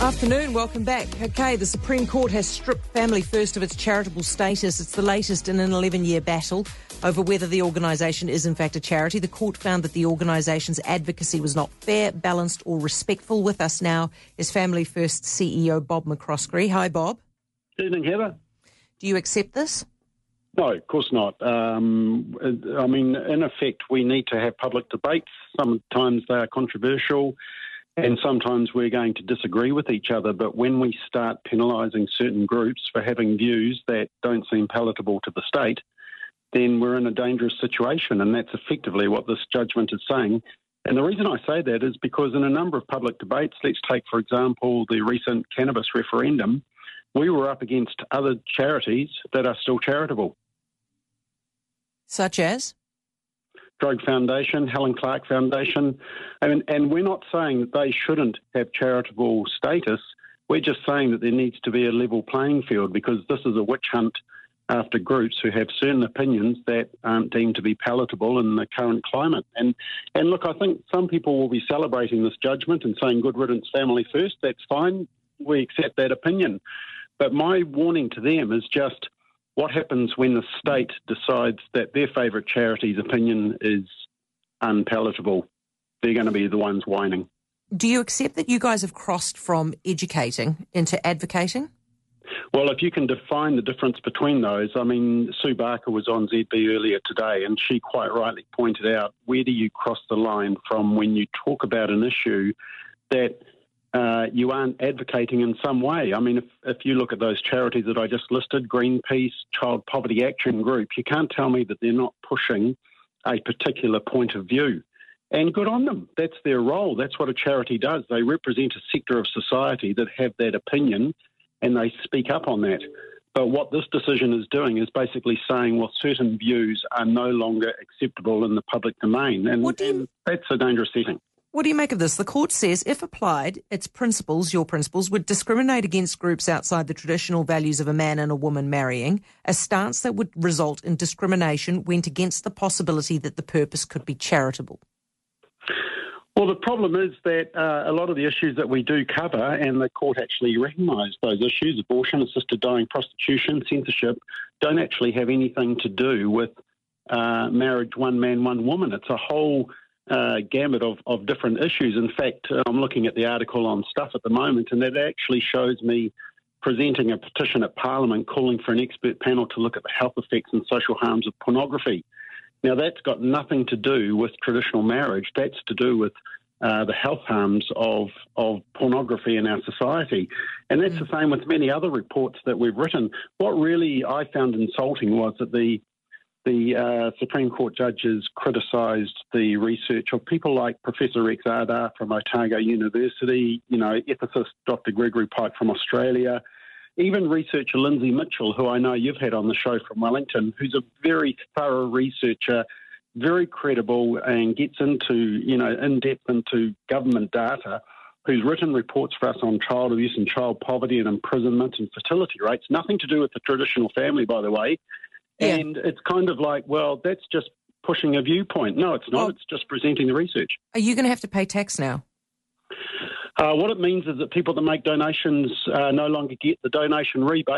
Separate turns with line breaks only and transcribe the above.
Afternoon, welcome back. Okay, the Supreme Court has stripped Family First of its charitable status. It's the latest in an 11 year battle over whether the organisation is in fact a charity. The court found that the organisation's advocacy was not fair, balanced, or respectful. With us now is Family First CEO Bob McCoskrie. Hi, Bob.
Good evening, Heather.
Do you accept this?
No, of course not. Um, I mean, in effect, we need to have public debates. Sometimes they are controversial and sometimes we're going to disagree with each other. But when we start penalising certain groups for having views that don't seem palatable to the state, then we're in a dangerous situation. And that's effectively what this judgment is saying. And the reason I say that is because in a number of public debates, let's take, for example, the recent cannabis referendum, we were up against other charities that are still charitable.
Such as?
Drug Foundation, Helen Clark Foundation, and, and we're not saying that they shouldn't have charitable status. We're just saying that there needs to be a level playing field because this is a witch hunt after groups who have certain opinions that aren't deemed to be palatable in the current climate. And and look, I think some people will be celebrating this judgment and saying good riddance family first. That's fine. We accept that opinion. But my warning to them is just what happens when the state decides that their favourite charity's opinion is unpalatable? They're going to be the ones whining.
Do you accept that you guys have crossed from educating into advocating?
Well, if you can define the difference between those, I mean, Sue Barker was on ZB earlier today, and she quite rightly pointed out where do you cross the line from when you talk about an issue that uh, you aren't advocating in some way. I mean, if, if you look at those charities that I just listed, Greenpeace, Child Poverty Action Group, you can't tell me that they're not pushing a particular point of view. And good on them. That's their role. That's what a charity does. They represent a sector of society that have that opinion and they speak up on that. But what this decision is doing is basically saying, well, certain views are no longer acceptable in the public domain. And, you... and that's a dangerous setting.
What do you make of this? The court says, if applied, its principles, your principles, would discriminate against groups outside the traditional values of a man and a woman marrying. A stance that would result in discrimination went against the possibility that the purpose could be charitable.
Well, the problem is that uh, a lot of the issues that we do cover, and the court actually recognised those issues abortion, assisted dying, prostitution, censorship don't actually have anything to do with uh, marriage one man, one woman. It's a whole uh, gamut of, of different issues. In fact, I'm looking at the article on stuff at the moment, and that actually shows me presenting a petition at Parliament calling for an expert panel to look at the health effects and social harms of pornography. Now, that's got nothing to do with traditional marriage. That's to do with uh, the health harms of, of pornography in our society. And that's mm. the same with many other reports that we've written. What really I found insulting was that the the uh, Supreme Court judges criticised the research of people like Professor Rex Ahdar from Otago University, you know, ethicist Dr. Gregory Pike from Australia, even researcher Lindsay Mitchell, who I know you've had on the show from Wellington, who's a very thorough researcher, very credible, and gets into, you know, in depth into government data who's written reports for us on child abuse and child poverty and imprisonment and fertility rates. Nothing to do with the traditional family, by the way. Yeah. And it's kind of like, well, that's just pushing a viewpoint. No, it's not. Well, it's just presenting the research.
Are you going to have to pay tax now?
Uh, what it means is that people that make donations uh, no longer get the donation rebate.